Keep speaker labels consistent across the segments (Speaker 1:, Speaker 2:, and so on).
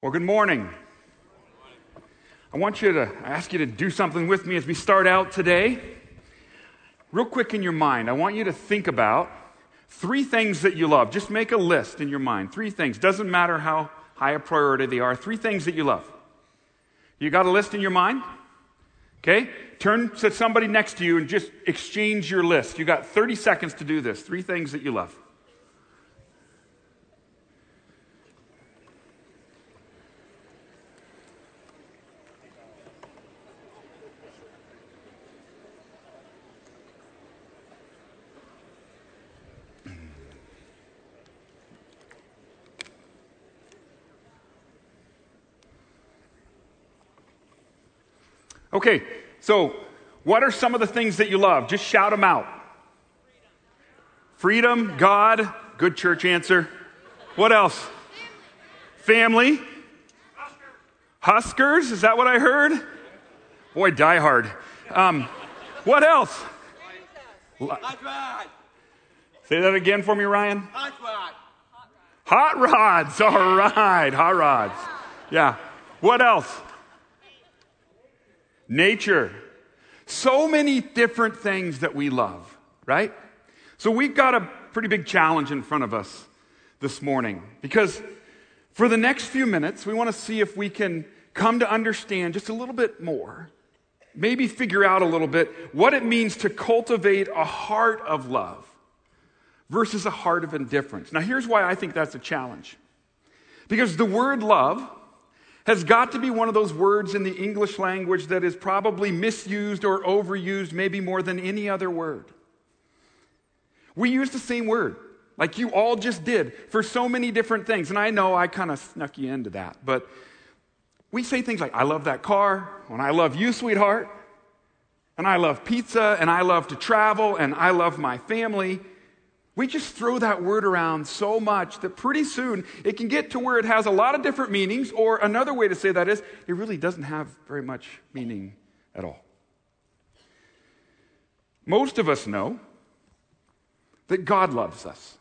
Speaker 1: Well, good morning. I want you to I ask you to do something with me as we start out today. Real quick in your mind, I want you to think about three things that you love. Just make a list in your mind. Three things. Doesn't matter how high a priority they are. Three things that you love. You got a list in your mind? Okay? Turn to somebody next to you and just exchange your list. You got 30 seconds to do this. Three things that you love. Okay, so what are some of the things that you love? Just shout them out. Freedom, God, good church answer. What else? Family. Huskers, is that what I heard? Boy, die hard. Um, what else?
Speaker 2: Hot rod.
Speaker 1: Say that again for me, Ryan.
Speaker 2: Hot rod.
Speaker 1: Hot rods, all right, hot rods. Yeah. What else? Nature. So many different things that we love, right? So we've got a pretty big challenge in front of us this morning because for the next few minutes, we want to see if we can come to understand just a little bit more, maybe figure out a little bit what it means to cultivate a heart of love versus a heart of indifference. Now, here's why I think that's a challenge. Because the word love has got to be one of those words in the English language that is probably misused or overused, maybe more than any other word. We use the same word, like you all just did, for so many different things. And I know I kind of snuck you into that, but we say things like, I love that car, and I love you, sweetheart, and I love pizza, and I love to travel, and I love my family. We just throw that word around so much that pretty soon it can get to where it has a lot of different meanings, or another way to say that is, it really doesn't have very much meaning at all. Most of us know that God loves us,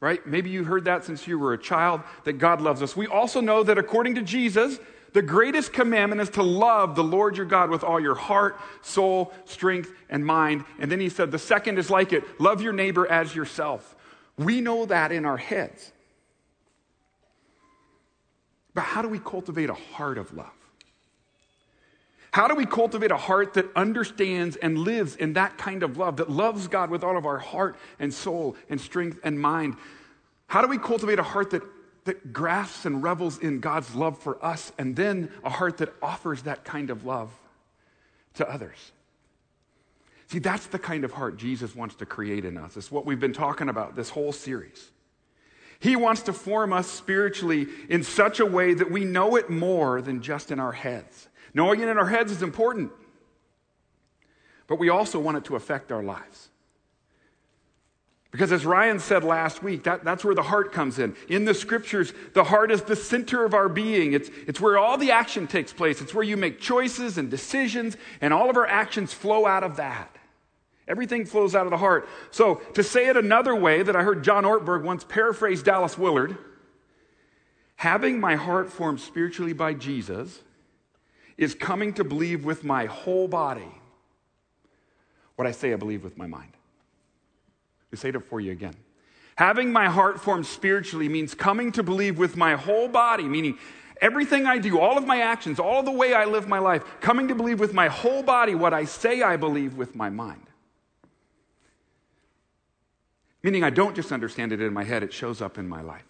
Speaker 1: right? Maybe you heard that since you were a child, that God loves us. We also know that according to Jesus, the greatest commandment is to love the Lord your God with all your heart, soul, strength, and mind. And then he said, the second is like it love your neighbor as yourself. We know that in our heads. But how do we cultivate a heart of love? How do we cultivate a heart that understands and lives in that kind of love, that loves God with all of our heart and soul and strength and mind? How do we cultivate a heart that, that grasps and revels in God's love for us, and then a heart that offers that kind of love to others? See, that's the kind of heart Jesus wants to create in us. It's what we've been talking about this whole series. He wants to form us spiritually in such a way that we know it more than just in our heads. Knowing it in our heads is important, but we also want it to affect our lives. Because as Ryan said last week, that, that's where the heart comes in. In the scriptures, the heart is the center of our being. It's, it's where all the action takes place. It's where you make choices and decisions, and all of our actions flow out of that. Everything flows out of the heart. So, to say it another way that I heard John Ortberg once paraphrase Dallas Willard having my heart formed spiritually by Jesus is coming to believe with my whole body what I say I believe with my mind. Me say it for you again. Having my heart formed spiritually means coming to believe with my whole body, meaning everything I do, all of my actions, all of the way I live my life, coming to believe with my whole body what I say I believe with my mind. Meaning I don't just understand it in my head, it shows up in my life.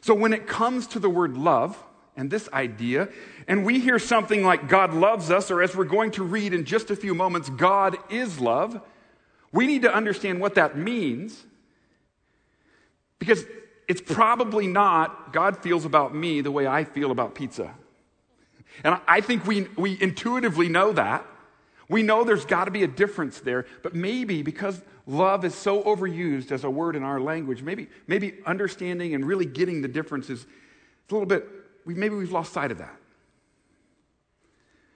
Speaker 1: So when it comes to the word love, and this idea, and we hear something like God loves us, or as we're going to read in just a few moments, God is love, we need to understand what that means because it's probably not God feels about me the way I feel about pizza. And I think we, we intuitively know that. We know there's got to be a difference there, but maybe because love is so overused as a word in our language, maybe, maybe understanding and really getting the difference is a little bit maybe we've lost sight of that.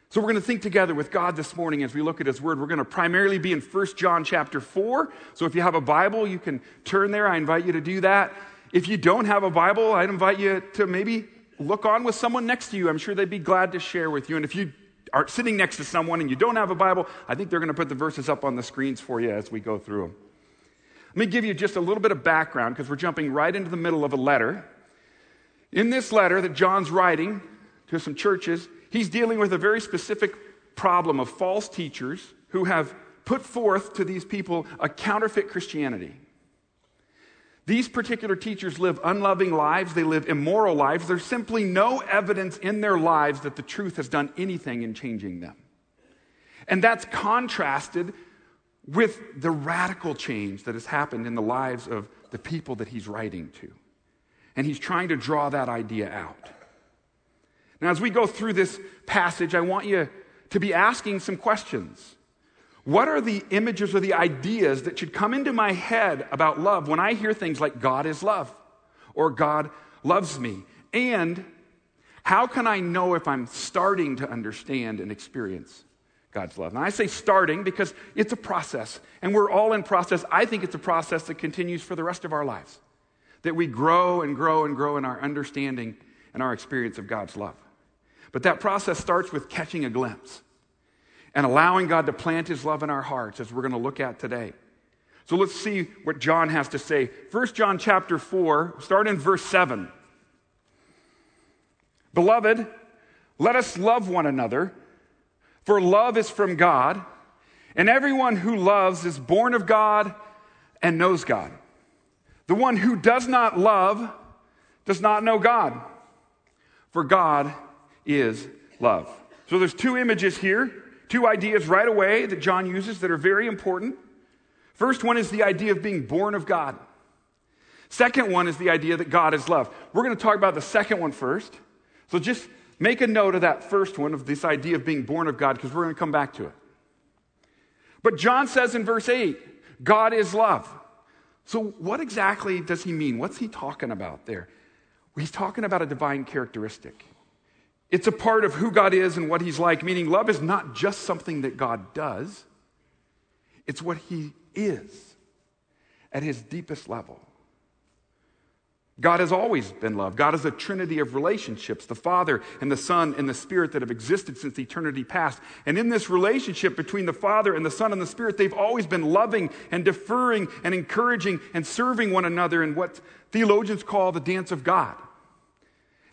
Speaker 1: So we're going to think together with God this morning as we look at his word. We're going to primarily be in 1 John chapter 4. So if you have a Bible, you can turn there. I invite you to do that. If you don't have a Bible, I'd invite you to maybe look on with someone next to you. I'm sure they'd be glad to share with you. And if you are sitting next to someone and you don't have a Bible, I think they're going to put the verses up on the screens for you as we go through them. Let me give you just a little bit of background because we're jumping right into the middle of a letter. In this letter that John's writing to some churches, he's dealing with a very specific problem of false teachers who have put forth to these people a counterfeit Christianity. These particular teachers live unloving lives, they live immoral lives. There's simply no evidence in their lives that the truth has done anything in changing them. And that's contrasted with the radical change that has happened in the lives of the people that he's writing to. And he's trying to draw that idea out. Now, as we go through this passage, I want you to be asking some questions. What are the images or the ideas that should come into my head about love when I hear things like God is love or God loves me? And how can I know if I'm starting to understand and experience God's love? And I say starting because it's a process, and we're all in process. I think it's a process that continues for the rest of our lives, that we grow and grow and grow in our understanding and our experience of God's love. But that process starts with catching a glimpse and allowing God to plant his love in our hearts as we're going to look at today. So let's see what John has to say. 1 John chapter 4, start in verse 7. Beloved, let us love one another, for love is from God, and everyone who loves is born of God and knows God. The one who does not love does not know God, for God is love. So there's two images here two ideas right away that John uses that are very important. First one is the idea of being born of God. Second one is the idea that God is love. We're going to talk about the second one first. So just make a note of that first one, of this idea of being born of God, because we're going to come back to it. But John says in verse 8, God is love. So, what exactly does he mean? What's he talking about there? He's talking about a divine characteristic. It's a part of who God is and what He's like, meaning love is not just something that God does, it's what He is at His deepest level. God has always been love. God is a trinity of relationships the Father and the Son and the Spirit that have existed since eternity past. And in this relationship between the Father and the Son and the Spirit, they've always been loving and deferring and encouraging and serving one another in what theologians call the dance of God.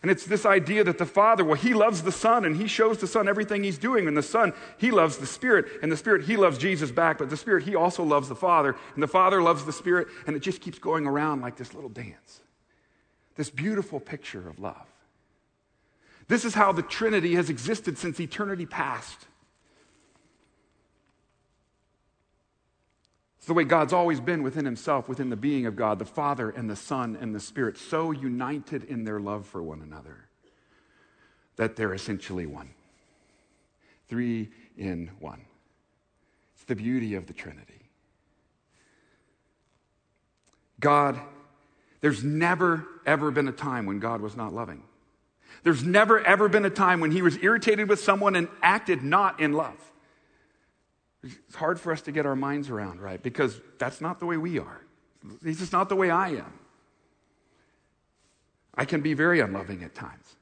Speaker 1: And it's this idea that the Father, well, He loves the Son and He shows the Son everything He's doing. And the Son, He loves the Spirit. And the Spirit, He loves Jesus back. But the Spirit, He also loves the Father. And the Father loves the Spirit. And it just keeps going around like this little dance. This beautiful picture of love. This is how the Trinity has existed since eternity past. It's the way God's always been within himself, within the being of God, the Father and the Son and the Spirit, so united in their love for one another that they're essentially one. Three in one. It's the beauty of the Trinity. God, there's never, ever been a time when God was not loving. There's never, ever been a time when he was irritated with someone and acted not in love. It's hard for us to get our minds around, right? Because that's not the way we are. This is not the way I am. I can be very unloving at times.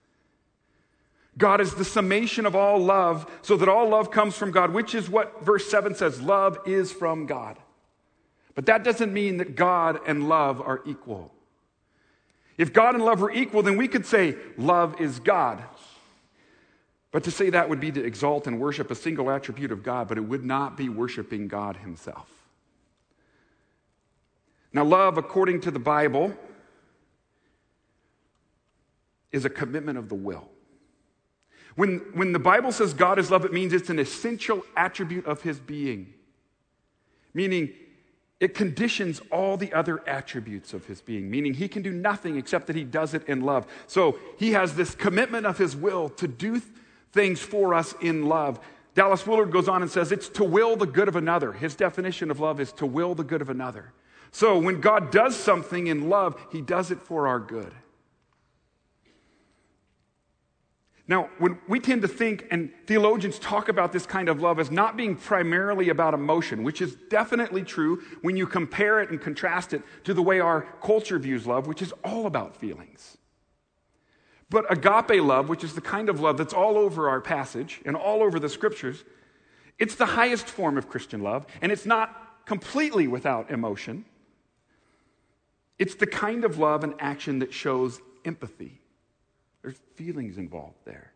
Speaker 1: God is the summation of all love, so that all love comes from God, which is what verse 7 says love is from God. But that doesn't mean that God and love are equal. If God and love were equal, then we could say love is God. But to say that would be to exalt and worship a single attribute of God, but it would not be worshiping God Himself. Now, love, according to the Bible, is a commitment of the will. When, when the Bible says God is love, it means it's an essential attribute of His being, meaning it conditions all the other attributes of His being, meaning He can do nothing except that He does it in love. So He has this commitment of His will to do things for us in love. Dallas Willard goes on and says it's to will the good of another. His definition of love is to will the good of another. So when God does something in love, he does it for our good. Now, when we tend to think, and theologians talk about this kind of love as not being primarily about emotion, which is definitely true when you compare it and contrast it to the way our culture views love, which is all about feelings. But agape love, which is the kind of love that's all over our passage and all over the scriptures, it's the highest form of Christian love, and it's not completely without emotion. It's the kind of love and action that shows empathy. There's feelings involved there.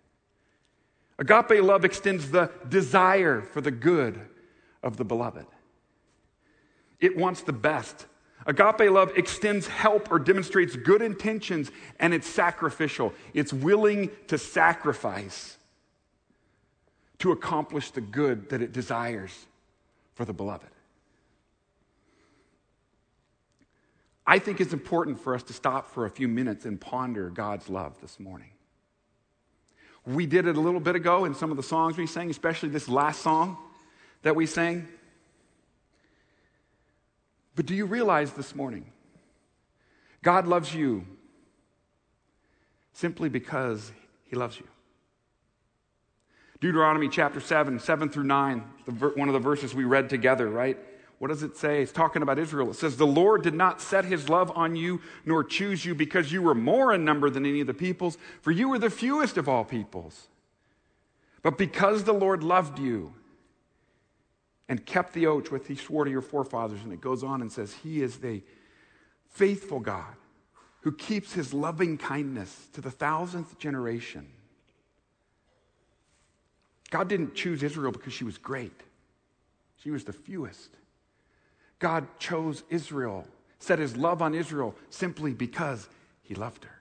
Speaker 1: Agape love extends the desire for the good of the beloved. It wants the best. Agape love extends help or demonstrates good intentions, and it's sacrificial. It's willing to sacrifice to accomplish the good that it desires for the beloved. I think it's important for us to stop for a few minutes and ponder God's love this morning. We did it a little bit ago in some of the songs we sang, especially this last song that we sang. But do you realize this morning, God loves you simply because he loves you? Deuteronomy chapter 7, 7 through 9, one of the verses we read together, right? What does it say? It's talking about Israel. It says, The Lord did not set his love on you nor choose you because you were more in number than any of the peoples, for you were the fewest of all peoples. But because the Lord loved you and kept the oath which he swore to your forefathers. And it goes on and says, He is the faithful God who keeps his loving kindness to the thousandth generation. God didn't choose Israel because she was great, she was the fewest. God chose Israel, set his love on Israel simply because he loved her.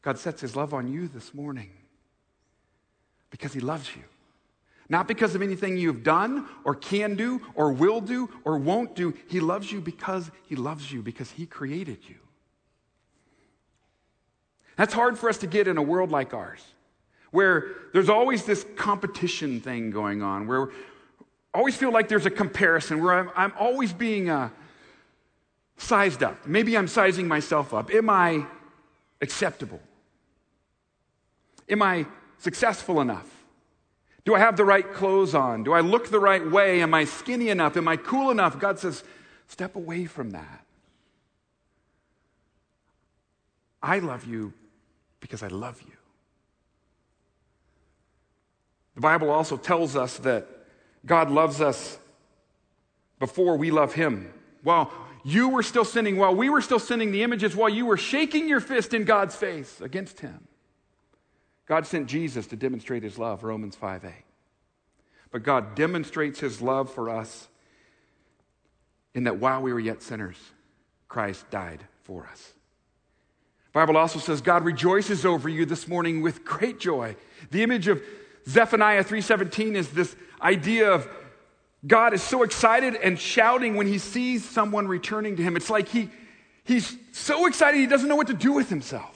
Speaker 1: God sets his love on you this morning because he loves you. Not because of anything you've done or can do or will do or won't do. He loves you because he loves you, because he created you. That's hard for us to get in a world like ours, where there's always this competition thing going on, where I always feel like there's a comparison, where I'm, I'm always being uh, sized up. Maybe I'm sizing myself up. Am I acceptable? Am I successful enough? Do I have the right clothes on? Do I look the right way? Am I skinny enough? Am I cool enough? God says, step away from that. I love you because I love you. The Bible also tells us that God loves us before we love Him. While you were still sinning, while we were still sinning, the images, while you were shaking your fist in God's face against Him, God sent Jesus to demonstrate His love, Romans 5 8. But God demonstrates His love for us in that while we were yet sinners, Christ died for us. Bible also says God rejoices over you this morning with great joy. The image of Zephaniah 3:17 is this idea of God is so excited and shouting when he sees someone returning to him. It's like he, he's so excited he doesn't know what to do with himself.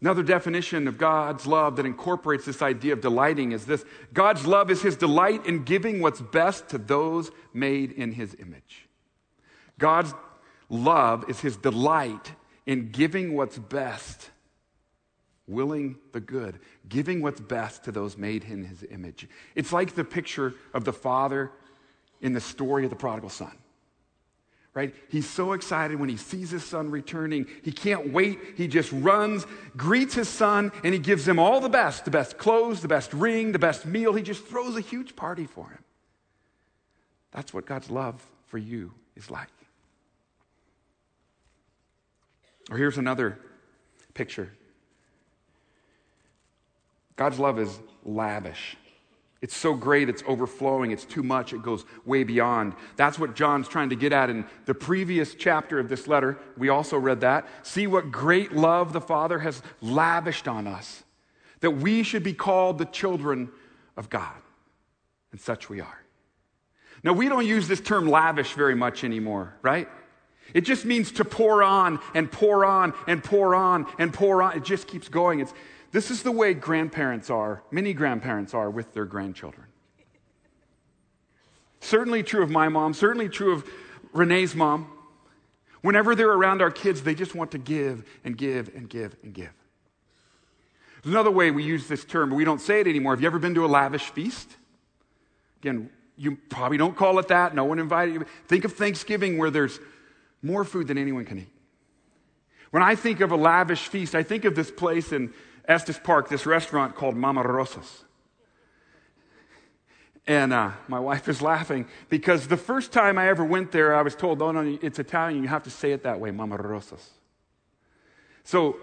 Speaker 1: Another definition of God's love that incorporates this idea of delighting is this God's love is his delight in giving what's best to those made in his image. God's love is his delight in giving what's best, willing the good, giving what's best to those made in his image. It's like the picture of the father in the story of the prodigal son right? He's so excited when he sees his son returning. He can't wait. He just runs, greets his son, and he gives him all the best the best clothes, the best ring, the best meal. He just throws a huge party for him. That's what God's love for you is like. Or here's another picture God's love is lavish. It's so great, it's overflowing, it's too much, it goes way beyond. That's what John's trying to get at in the previous chapter of this letter. We also read that. See what great love the Father has lavished on us, that we should be called the children of God. And such we are. Now, we don't use this term lavish very much anymore, right? It just means to pour on and pour on and pour on and pour on. It just keeps going. It's, this is the way grandparents are, many grandparents are with their grandchildren. Certainly true of my mom, certainly true of Renee's mom. Whenever they're around our kids, they just want to give and give and give and give. There's another way we use this term, but we don't say it anymore. Have you ever been to a lavish feast? Again, you probably don't call it that. No one invited you. Think of Thanksgiving where there's more food than anyone can eat. When I think of a lavish feast, I think of this place in Estes Park, this restaurant called Mama Rosa's. And uh, my wife is laughing because the first time I ever went there, I was told, oh, no, it's Italian. You have to say it that way, Mama Rosa's. So,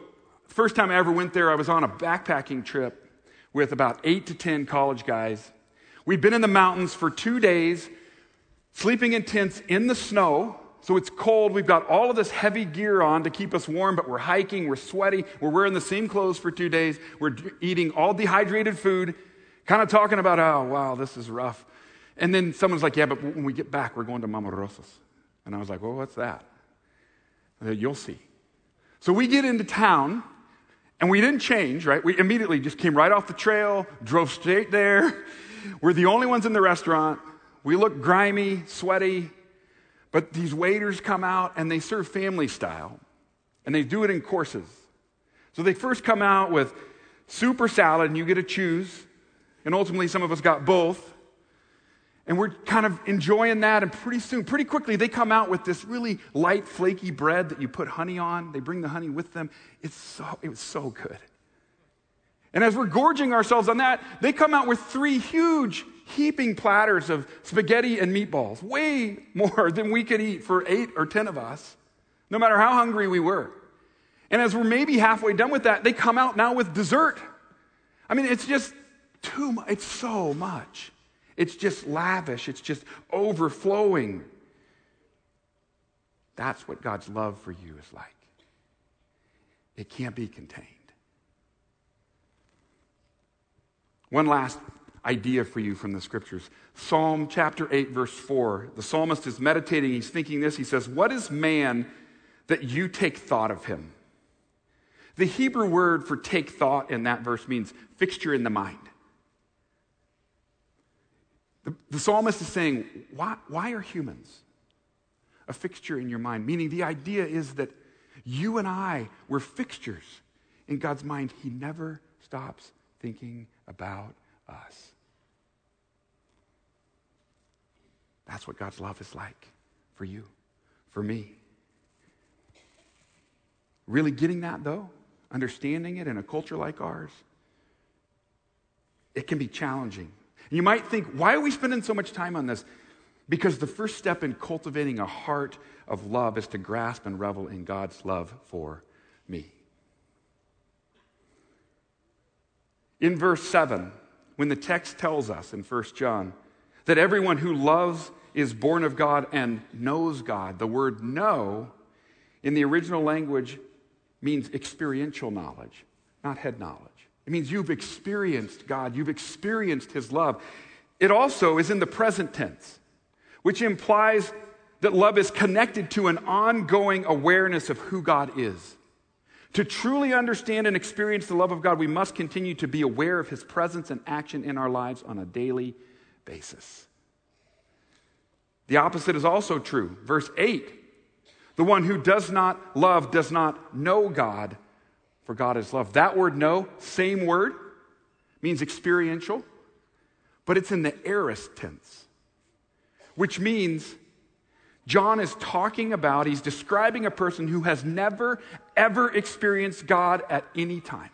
Speaker 1: first time I ever went there, I was on a backpacking trip with about eight to 10 college guys. We'd been in the mountains for two days, sleeping in tents in the snow. So it's cold. We've got all of this heavy gear on to keep us warm, but we're hiking, we're sweaty, we're wearing the same clothes for two days, we're eating all dehydrated food, kind of talking about, oh, wow, this is rough. And then someone's like, yeah, but when we get back, we're going to Mama Rosa's. And I was like, well, what's that? Said, You'll see. So we get into town, and we didn't change, right? We immediately just came right off the trail, drove straight there. We're the only ones in the restaurant. We look grimy, sweaty, but these waiters come out and they serve family style, and they do it in courses. So they first come out with super salad, and you get to choose. And ultimately, some of us got both. And we're kind of enjoying that. And pretty soon, pretty quickly, they come out with this really light, flaky bread that you put honey on. They bring the honey with them. It's so, it was so good. And as we're gorging ourselves on that, they come out with three huge heaping platters of spaghetti and meatballs, way more than we could eat for eight or 10 of us, no matter how hungry we were. And as we're maybe halfway done with that, they come out now with dessert. I mean, it's just too much. It's so much. It's just lavish, it's just overflowing. That's what God's love for you is like. It can't be contained. One last idea for you from the scriptures Psalm chapter 8, verse 4. The psalmist is meditating, he's thinking this. He says, What is man that you take thought of him? The Hebrew word for take thought in that verse means fixture in the mind. The, the psalmist is saying, why, why are humans a fixture in your mind? Meaning, the idea is that you and I were fixtures in God's mind. He never stops thinking about us. That's what God's love is like for you, for me. Really getting that, though, understanding it in a culture like ours, it can be challenging you might think, why are we spending so much time on this? Because the first step in cultivating a heart of love is to grasp and revel in God's love for me. In verse 7, when the text tells us in 1 John that everyone who loves is born of God and knows God, the word know in the original language means experiential knowledge, not head knowledge. It means you've experienced God, you've experienced His love. It also is in the present tense, which implies that love is connected to an ongoing awareness of who God is. To truly understand and experience the love of God, we must continue to be aware of His presence and action in our lives on a daily basis. The opposite is also true. Verse 8 the one who does not love does not know God, for God is love. That word know, same word, means experiential, but it's in the aorist tense, which means John is talking about, he's describing a person who has never, ever experienced God at any time.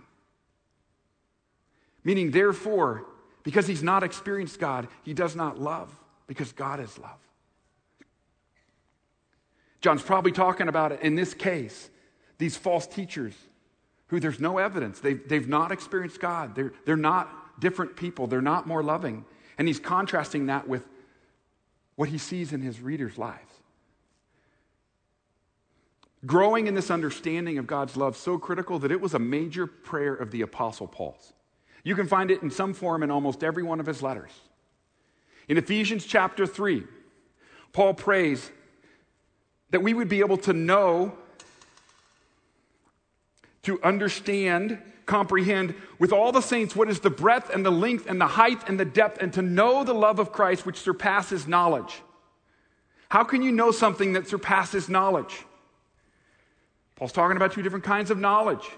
Speaker 1: Meaning, therefore, because he's not experienced God, he does not love, because God is love. John's probably talking about it in this case, these false teachers who there's no evidence. They've, they've not experienced God. They're, they're not different people. They're not more loving. And he's contrasting that with what he sees in his readers' lives. Growing in this understanding of God's love so critical that it was a major prayer of the Apostle Paul's. You can find it in some form in almost every one of his letters. In Ephesians chapter 3, Paul prays that we would be able to know to understand, comprehend with all the saints what is the breadth and the length and the height and the depth, and to know the love of Christ which surpasses knowledge. How can you know something that surpasses knowledge? Paul's talking about two different kinds of knowledge.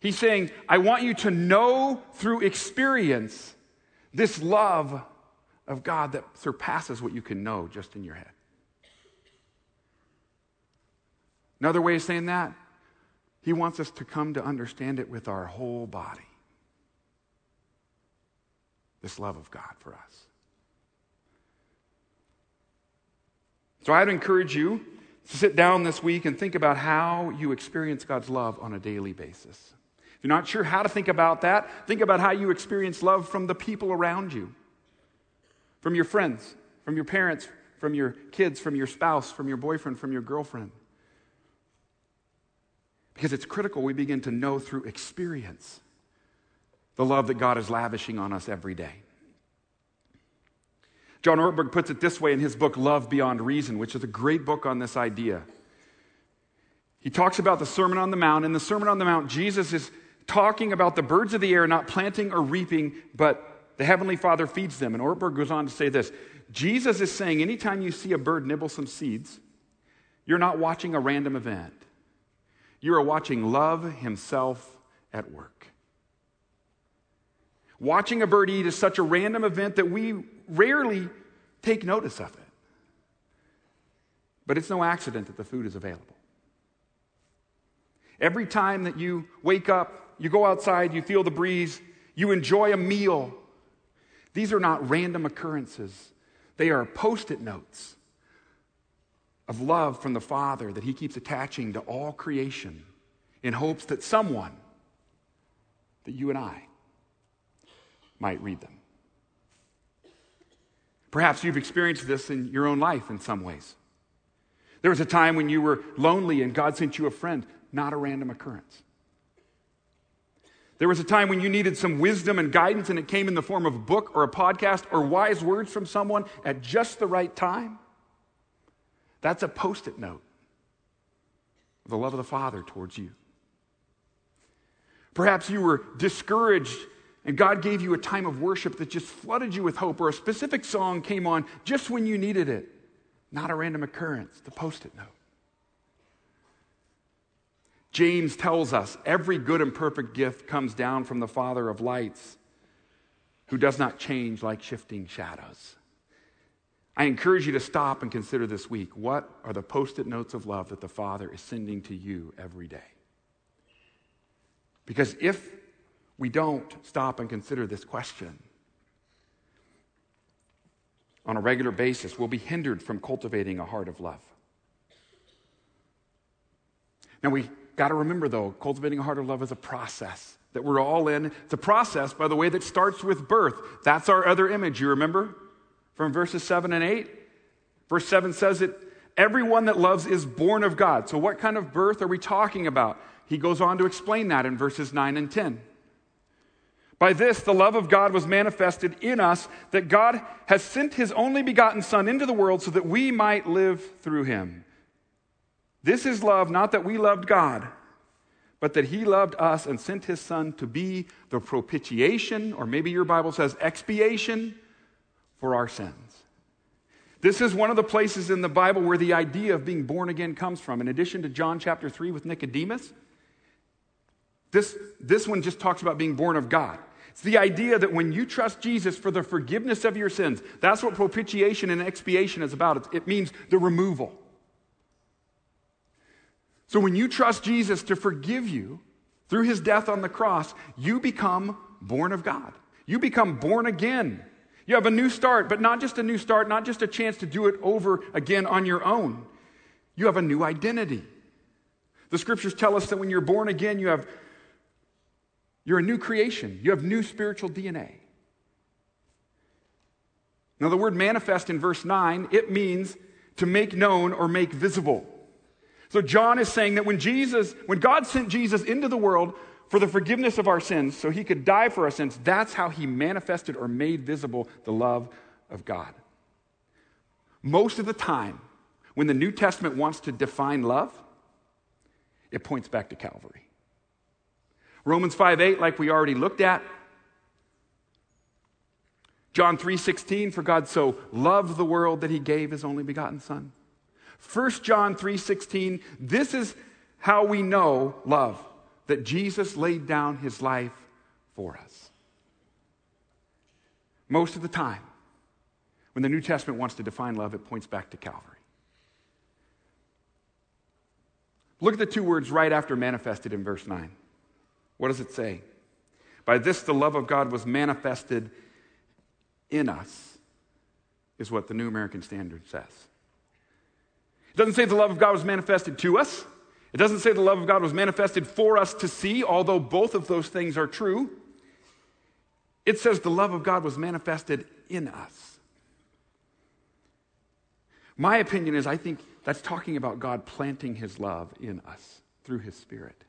Speaker 1: He's saying, I want you to know through experience this love of God that surpasses what you can know just in your head. Another way of saying that, he wants us to come to understand it with our whole body. This love of God for us. So I'd encourage you to sit down this week and think about how you experience God's love on a daily basis. If you're not sure how to think about that, think about how you experience love from the people around you, from your friends, from your parents, from your kids, from your spouse, from your boyfriend, from your girlfriend. Because it's critical we begin to know through experience the love that God is lavishing on us every day. John Ortberg puts it this way in his book, Love Beyond Reason, which is a great book on this idea. He talks about the Sermon on the Mount. In the Sermon on the Mount, Jesus is talking about the birds of the air not planting or reaping, but the Heavenly Father feeds them. And Ortberg goes on to say this Jesus is saying anytime you see a bird nibble some seeds, you're not watching a random event. You are watching love himself at work. Watching a bird eat is such a random event that we rarely take notice of it. But it's no accident that the food is available. Every time that you wake up, you go outside, you feel the breeze, you enjoy a meal, these are not random occurrences. They are post it notes of love from the Father that He keeps attaching to all creation in hopes that someone, that you and I, might read them. Perhaps you've experienced this in your own life in some ways. There was a time when you were lonely and God sent you a friend, not a random occurrence. There was a time when you needed some wisdom and guidance, and it came in the form of a book or a podcast or wise words from someone at just the right time. That's a post it note of the love of the Father towards you. Perhaps you were discouraged and God gave you a time of worship that just flooded you with hope, or a specific song came on just when you needed it. Not a random occurrence, the post it note. James tells us every good and perfect gift comes down from the Father of lights, who does not change like shifting shadows. I encourage you to stop and consider this week what are the post it notes of love that the Father is sending to you every day? Because if we don't stop and consider this question on a regular basis, we'll be hindered from cultivating a heart of love. Now, we got to remember, though, cultivating a heart of love is a process that we're all in. It's a process, by the way, that starts with birth. That's our other image, you remember? From verses 7 and 8. Verse 7 says that everyone that loves is born of God. So, what kind of birth are we talking about? He goes on to explain that in verses 9 and 10. By this, the love of God was manifested in us, that God has sent his only begotten Son into the world so that we might live through him. This is love, not that we loved God, but that he loved us and sent his Son to be the propitiation, or maybe your Bible says expiation, for our sins. This is one of the places in the Bible where the idea of being born again comes from. In addition to John chapter 3 with Nicodemus, this, this one just talks about being born of God. It's the idea that when you trust Jesus for the forgiveness of your sins, that's what propitiation and expiation is about. It means the removal. So when you trust Jesus to forgive you through his death on the cross, you become born of God. You become born again. You have a new start, but not just a new start, not just a chance to do it over again on your own. You have a new identity. The scriptures tell us that when you're born again, you have you're a new creation. You have new spiritual DNA. Now, the word manifest in verse 9, it means to make known or make visible. So, John is saying that when Jesus, when God sent Jesus into the world for the forgiveness of our sins, so he could die for our sins, that's how he manifested or made visible the love of God. Most of the time, when the New Testament wants to define love, it points back to Calvary. Romans 5 8, like we already looked at. John 3 16, for God so loved the world that he gave his only begotten Son. 1 John 3:16, this is how we know love, that Jesus laid down his life for us. Most of the time, when the New Testament wants to define love, it points back to Calvary. Look at the two words right after manifested in verse 9. What does it say? By this, the love of God was manifested in us, is what the New American Standard says. It doesn't say the love of God was manifested to us. It doesn't say the love of God was manifested for us to see, although both of those things are true. It says the love of God was manifested in us. My opinion is I think that's talking about God planting his love in us through his spirit.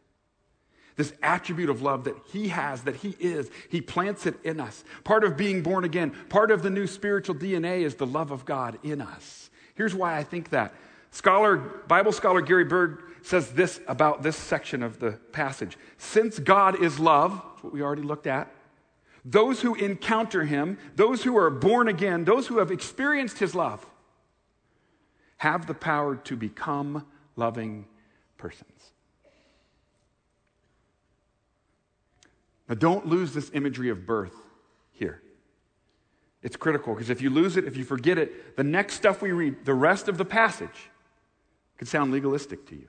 Speaker 1: This attribute of love that he has, that he is, he plants it in us. Part of being born again, part of the new spiritual DNA is the love of God in us. Here's why I think that. Scholar, Bible scholar Gary Burge says this about this section of the passage. Since God is love, what we already looked at, those who encounter him, those who are born again, those who have experienced his love, have the power to become loving persons. Now, don't lose this imagery of birth here. It's critical because if you lose it, if you forget it, the next stuff we read, the rest of the passage, could sound legalistic to you.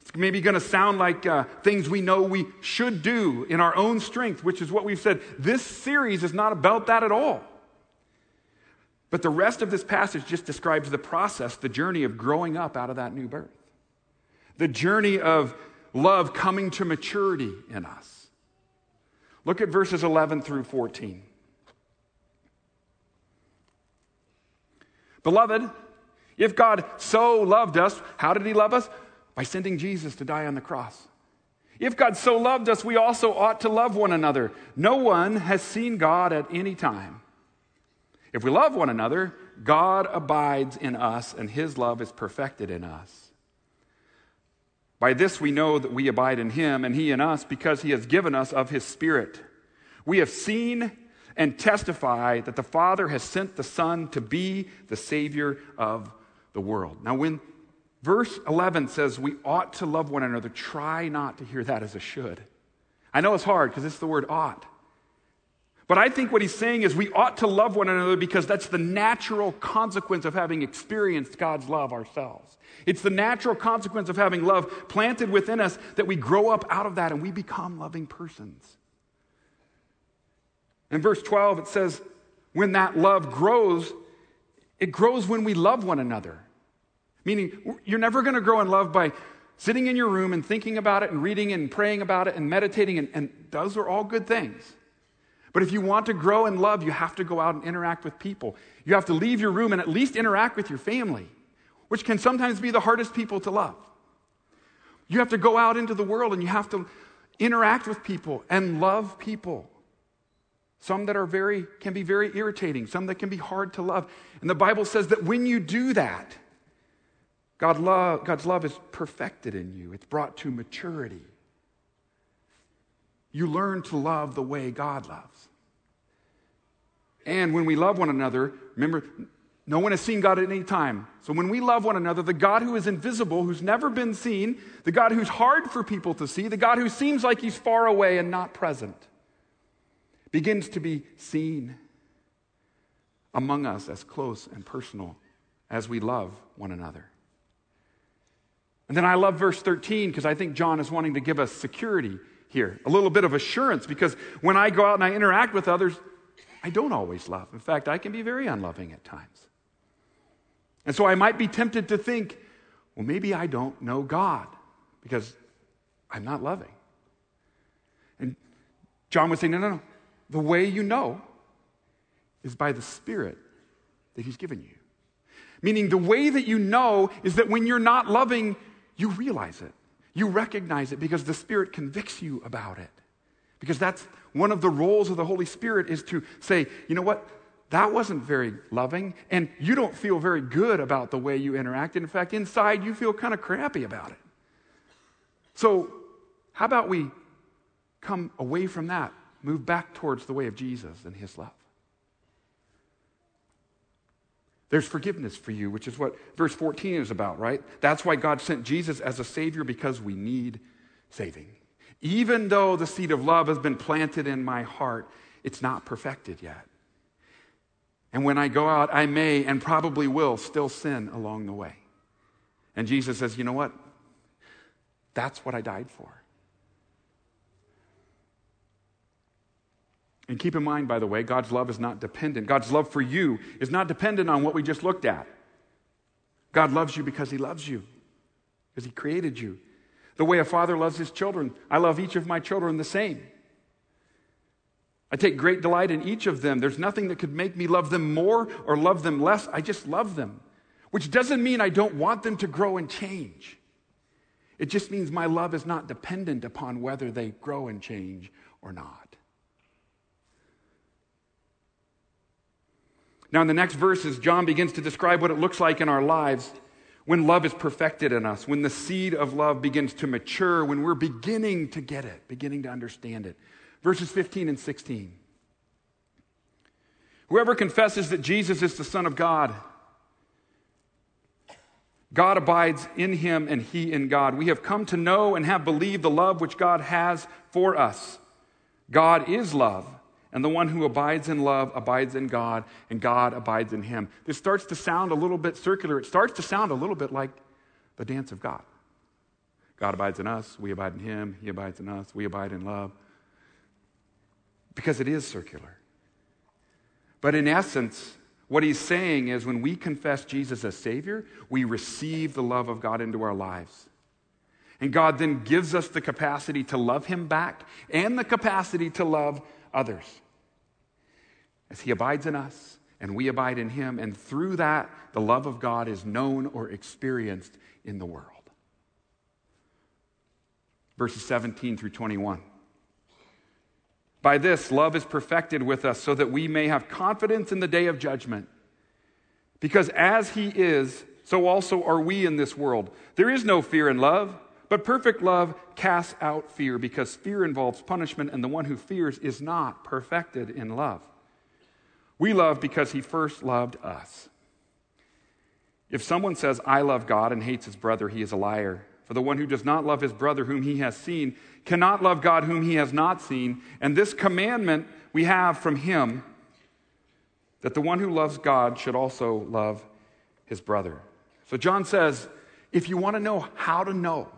Speaker 1: It's maybe going to sound like uh, things we know we should do in our own strength, which is what we've said. This series is not about that at all. But the rest of this passage just describes the process, the journey of growing up out of that new birth, the journey of love coming to maturity in us. Look at verses 11 through 14. Beloved, if God so loved us, how did he love us? By sending Jesus to die on the cross. If God so loved us, we also ought to love one another. No one has seen God at any time. If we love one another, God abides in us, and his love is perfected in us. By this we know that we abide in him, and he in us, because he has given us of his Spirit. We have seen and testify that the Father has sent the Son to be the Savior of the world. Now, when verse 11 says we ought to love one another, try not to hear that as a should. I know it's hard because it's the word ought. But I think what he's saying is we ought to love one another because that's the natural consequence of having experienced God's love ourselves. It's the natural consequence of having love planted within us that we grow up out of that and we become loving persons. In verse 12, it says, when that love grows, it grows when we love one another. Meaning, you're never going to grow in love by sitting in your room and thinking about it and reading and praying about it and meditating, and, and those are all good things. But if you want to grow in love, you have to go out and interact with people. You have to leave your room and at least interact with your family, which can sometimes be the hardest people to love. You have to go out into the world and you have to interact with people and love people. Some that are very can be very irritating, some that can be hard to love. And the Bible says that when you do that, God love, God's love is perfected in you. It's brought to maturity. You learn to love the way God loves. And when we love one another, remember, no one has seen God at any time. So when we love one another, the God who is invisible, who's never been seen, the God who's hard for people to see, the God who seems like he's far away and not present, begins to be seen among us as close and personal as we love one another. And then I love verse 13 because I think John is wanting to give us security here, a little bit of assurance, because when I go out and I interact with others, I don't always love. In fact, I can be very unloving at times. And so I might be tempted to think, well, maybe I don't know God because I'm not loving. And John would say, no, no, no. The way you know is by the Spirit that He's given you. Meaning, the way that you know is that when you're not loving, you realize it. You recognize it because the Spirit convicts you about it. Because that's one of the roles of the Holy Spirit is to say, you know what? That wasn't very loving, and you don't feel very good about the way you interacted. In fact, inside you feel kind of crappy about it. So, how about we come away from that, move back towards the way of Jesus and his love? There's forgiveness for you, which is what verse 14 is about, right? That's why God sent Jesus as a Savior because we need saving. Even though the seed of love has been planted in my heart, it's not perfected yet. And when I go out, I may and probably will still sin along the way. And Jesus says, you know what? That's what I died for. And keep in mind, by the way, God's love is not dependent. God's love for you is not dependent on what we just looked at. God loves you because He loves you, because He created you. The way a father loves his children, I love each of my children the same. I take great delight in each of them. There's nothing that could make me love them more or love them less. I just love them, which doesn't mean I don't want them to grow and change. It just means my love is not dependent upon whether they grow and change or not. Now, in the next verses, John begins to describe what it looks like in our lives when love is perfected in us, when the seed of love begins to mature, when we're beginning to get it, beginning to understand it. Verses 15 and 16. Whoever confesses that Jesus is the Son of God, God abides in him and he in God. We have come to know and have believed the love which God has for us. God is love. And the one who abides in love abides in God, and God abides in him. This starts to sound a little bit circular. It starts to sound a little bit like the dance of God. God abides in us, we abide in him, he abides in us, we abide in love. Because it is circular. But in essence, what he's saying is when we confess Jesus as Savior, we receive the love of God into our lives. And God then gives us the capacity to love him back and the capacity to love others. As He abides in us and we abide in Him, and through that, the love of God is known or experienced in the world. Verses 17 through 21. By this, love is perfected with us so that we may have confidence in the day of judgment. Because as He is, so also are we in this world. There is no fear in love but perfect love casts out fear because fear involves punishment, and the one who fears is not perfected in love. We love because he first loved us. If someone says, I love God and hates his brother, he is a liar. For the one who does not love his brother whom he has seen cannot love God whom he has not seen. And this commandment we have from him that the one who loves God should also love his brother. So John says, if you want to know how to know,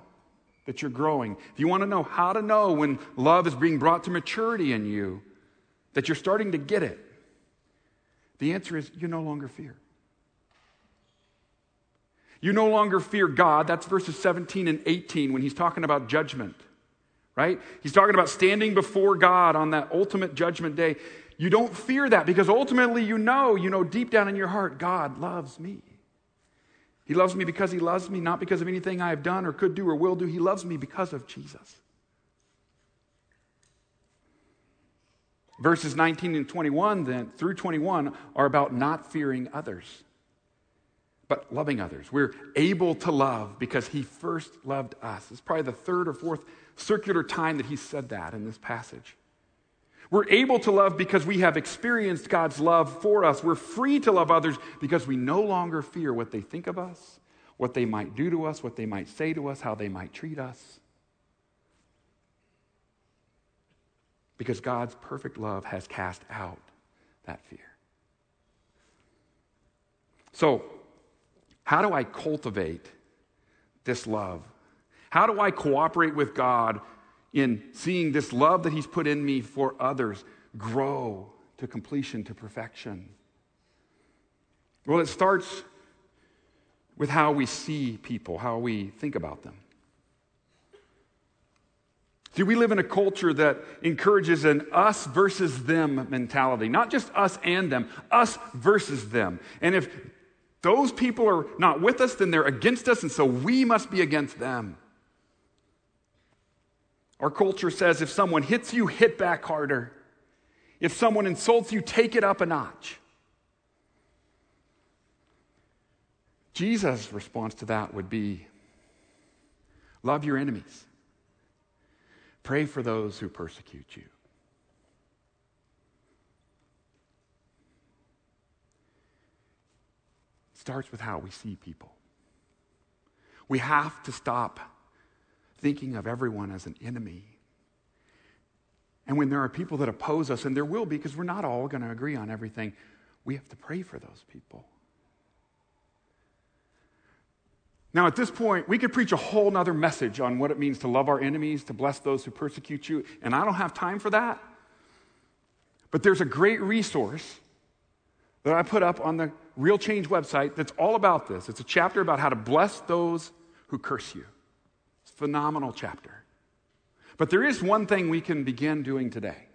Speaker 1: that you're growing, if you want to know how to know when love is being brought to maturity in you, that you're starting to get it, the answer is you no longer fear. You no longer fear God. That's verses 17 and 18 when he's talking about judgment, right? He's talking about standing before God on that ultimate judgment day. You don't fear that because ultimately you know, you know deep down in your heart, God loves me. He loves me because he loves me, not because of anything I have done or could do or will do. He loves me because of Jesus. Verses 19 and 21 then through 21 are about not fearing others, but loving others. We're able to love because he first loved us. It's probably the third or fourth circular time that he said that in this passage. We're able to love because we have experienced God's love for us. We're free to love others because we no longer fear what they think of us, what they might do to us, what they might say to us, how they might treat us. Because God's perfect love has cast out that fear. So, how do I cultivate this love? How do I cooperate with God in seeing this love that He's put in me for others grow to completion, to perfection? Well, it starts with how we see people, how we think about them. See, we live in a culture that encourages an us versus them mentality, not just us and them, us versus them. And if those people are not with us, then they're against us, and so we must be against them. Our culture says if someone hits you, hit back harder. If someone insults you, take it up a notch. Jesus' response to that would be love your enemies, pray for those who persecute you. It starts with how we see people. We have to stop thinking of everyone as an enemy. And when there are people that oppose us, and there will be because we're not all going to agree on everything, we have to pray for those people. Now, at this point, we could preach a whole nother message on what it means to love our enemies, to bless those who persecute you, and I don't have time for that. But there's a great resource that I put up on the Real Change website that's all about this. It's a chapter about how to bless those who curse you. Phenomenal chapter. But there is one thing we can begin doing today.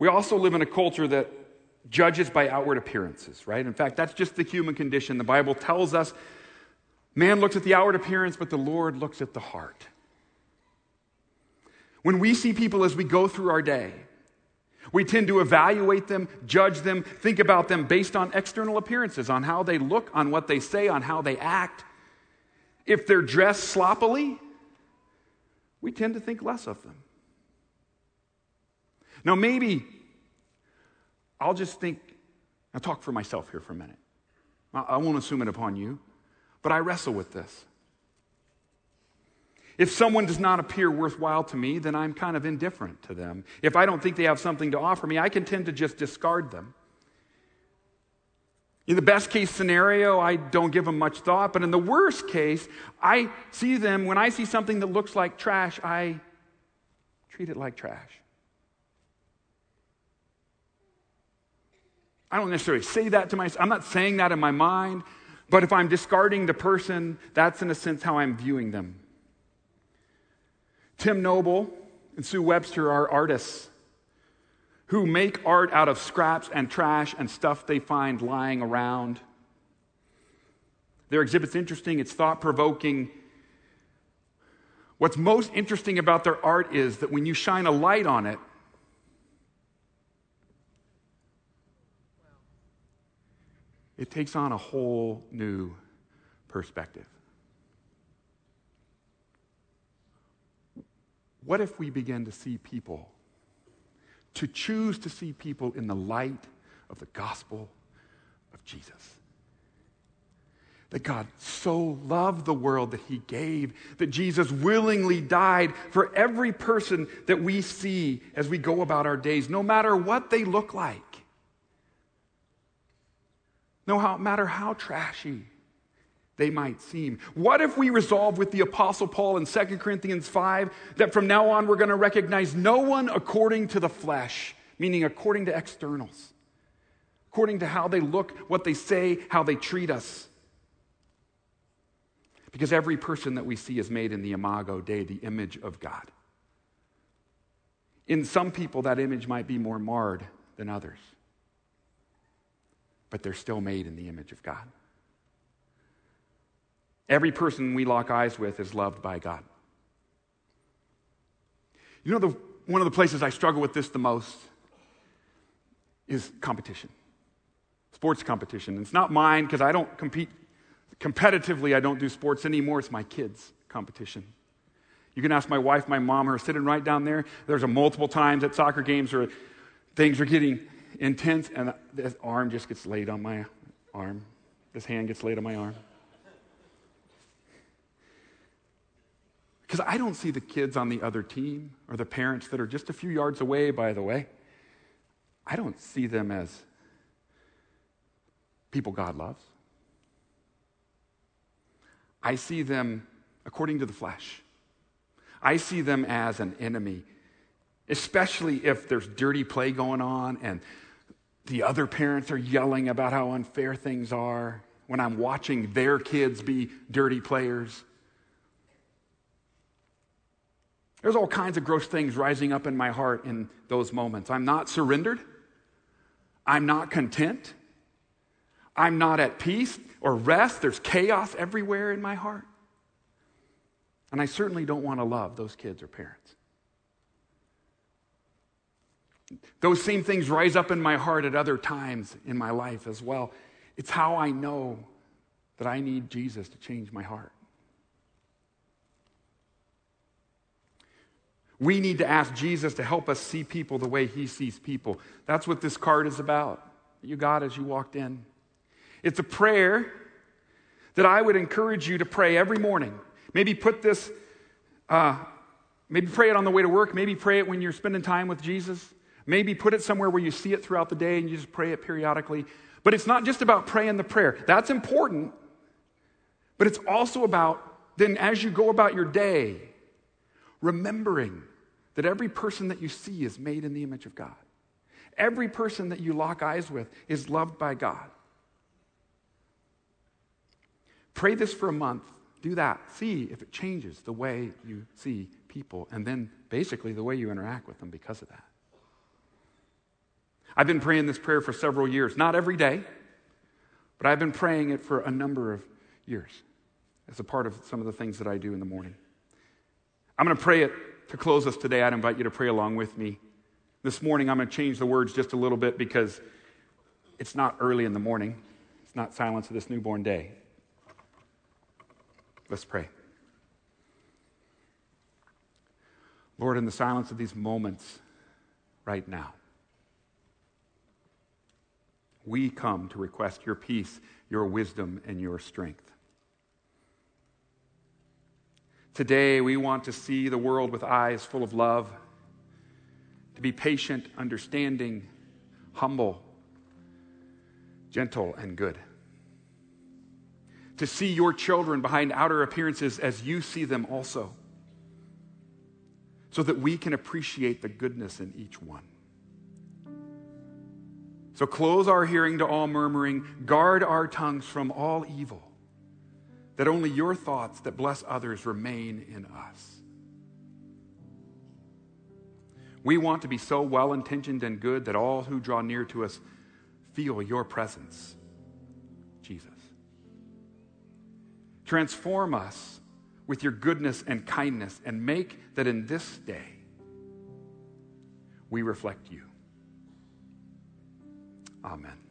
Speaker 1: We also live in a culture that judges by outward appearances, right? In fact, that's just the human condition. The Bible tells us man looks at the outward appearance, but the Lord looks at the heart. When we see people as we go through our day, we tend to evaluate them, judge them, think about them based on external appearances, on how they look, on what they say, on how they act. If they're dressed sloppily, we tend to think less of them. Now, maybe I'll just think, I'll talk for myself here for a minute. I won't assume it upon you, but I wrestle with this. If someone does not appear worthwhile to me, then I'm kind of indifferent to them. If I don't think they have something to offer me, I can tend to just discard them. In the best case scenario, I don't give them much thought, but in the worst case, I see them, when I see something that looks like trash, I treat it like trash. I don't necessarily say that to myself. I'm not saying that in my mind, but if I'm discarding the person, that's in a sense how I'm viewing them. Tim Noble and Sue Webster are artists who make art out of scraps and trash and stuff they find lying around. Their exhibit's interesting, it's thought provoking. What's most interesting about their art is that when you shine a light on it, it takes on a whole new perspective. What if we begin to see people, to choose to see people in the light of the gospel of Jesus? That God so loved the world that he gave, that Jesus willingly died for every person that we see as we go about our days, no matter what they look like, no matter how trashy they might seem. What if we resolve with the Apostle Paul in 2 Corinthians 5 that from now on we're going to recognize no one according to the flesh, meaning according to externals, according to how they look, what they say, how they treat us? Because every person that we see is made in the imago Dei, the image of God. In some people, that image might be more marred than others, but they're still made in the image of God. Every person we lock eyes with is loved by God. You know, the, one of the places I struggle with this the most is competition, sports competition. It's not mine because I don't compete competitively, I don't do sports anymore. It's my kids' competition. You can ask my wife, my mom, who are sitting right down there. There's a multiple times at soccer games where things are getting intense, and this arm just gets laid on my arm. This hand gets laid on my arm. Because I don't see the kids on the other team or the parents that are just a few yards away, by the way. I don't see them as people God loves. I see them according to the flesh. I see them as an enemy, especially if there's dirty play going on and the other parents are yelling about how unfair things are when I'm watching their kids be dirty players. There's all kinds of gross things rising up in my heart in those moments. I'm not surrendered. I'm not content. I'm not at peace or rest. There's chaos everywhere in my heart. And I certainly don't want to love those kids or parents. Those same things rise up in my heart at other times in my life as well. It's how I know that I need Jesus to change my heart. We need to ask Jesus to help us see people the way he sees people. That's what this card is about. You got as you walked in. It's a prayer that I would encourage you to pray every morning. Maybe put this, uh, maybe pray it on the way to work. Maybe pray it when you're spending time with Jesus. Maybe put it somewhere where you see it throughout the day and you just pray it periodically. But it's not just about praying the prayer. That's important. But it's also about then, as you go about your day, remembering that every person that you see is made in the image of God. Every person that you lock eyes with is loved by God. Pray this for a month. Do that. See if it changes the way you see people, and then basically the way you interact with them because of that. I've been praying this prayer for several years, not every day, but I've been praying it for a number of years as a part of some of the things that I do in the morning. I'm going to pray it to close us today. I'd invite you to pray along with me. This morning, I'm going to change the words just a little bit because it's not early in the morning, it's not silence of this newborn day. Let's pray. Lord, in the silence of these moments right now, we come to request your peace, your wisdom, and your strength. Today, we want to see the world with eyes full of love, to be patient, understanding, humble, gentle, and good. To see your children behind outer appearances as you see them also, so that we can appreciate the goodness in each one. So close our hearing to all murmuring, guard our tongues from all evil, that only your thoughts that bless others remain in us. We want to be so well intentioned and good that all who draw near to us feel your presence, Jesus. Transform us with your goodness and kindness and make that in this day we reflect you. Amen.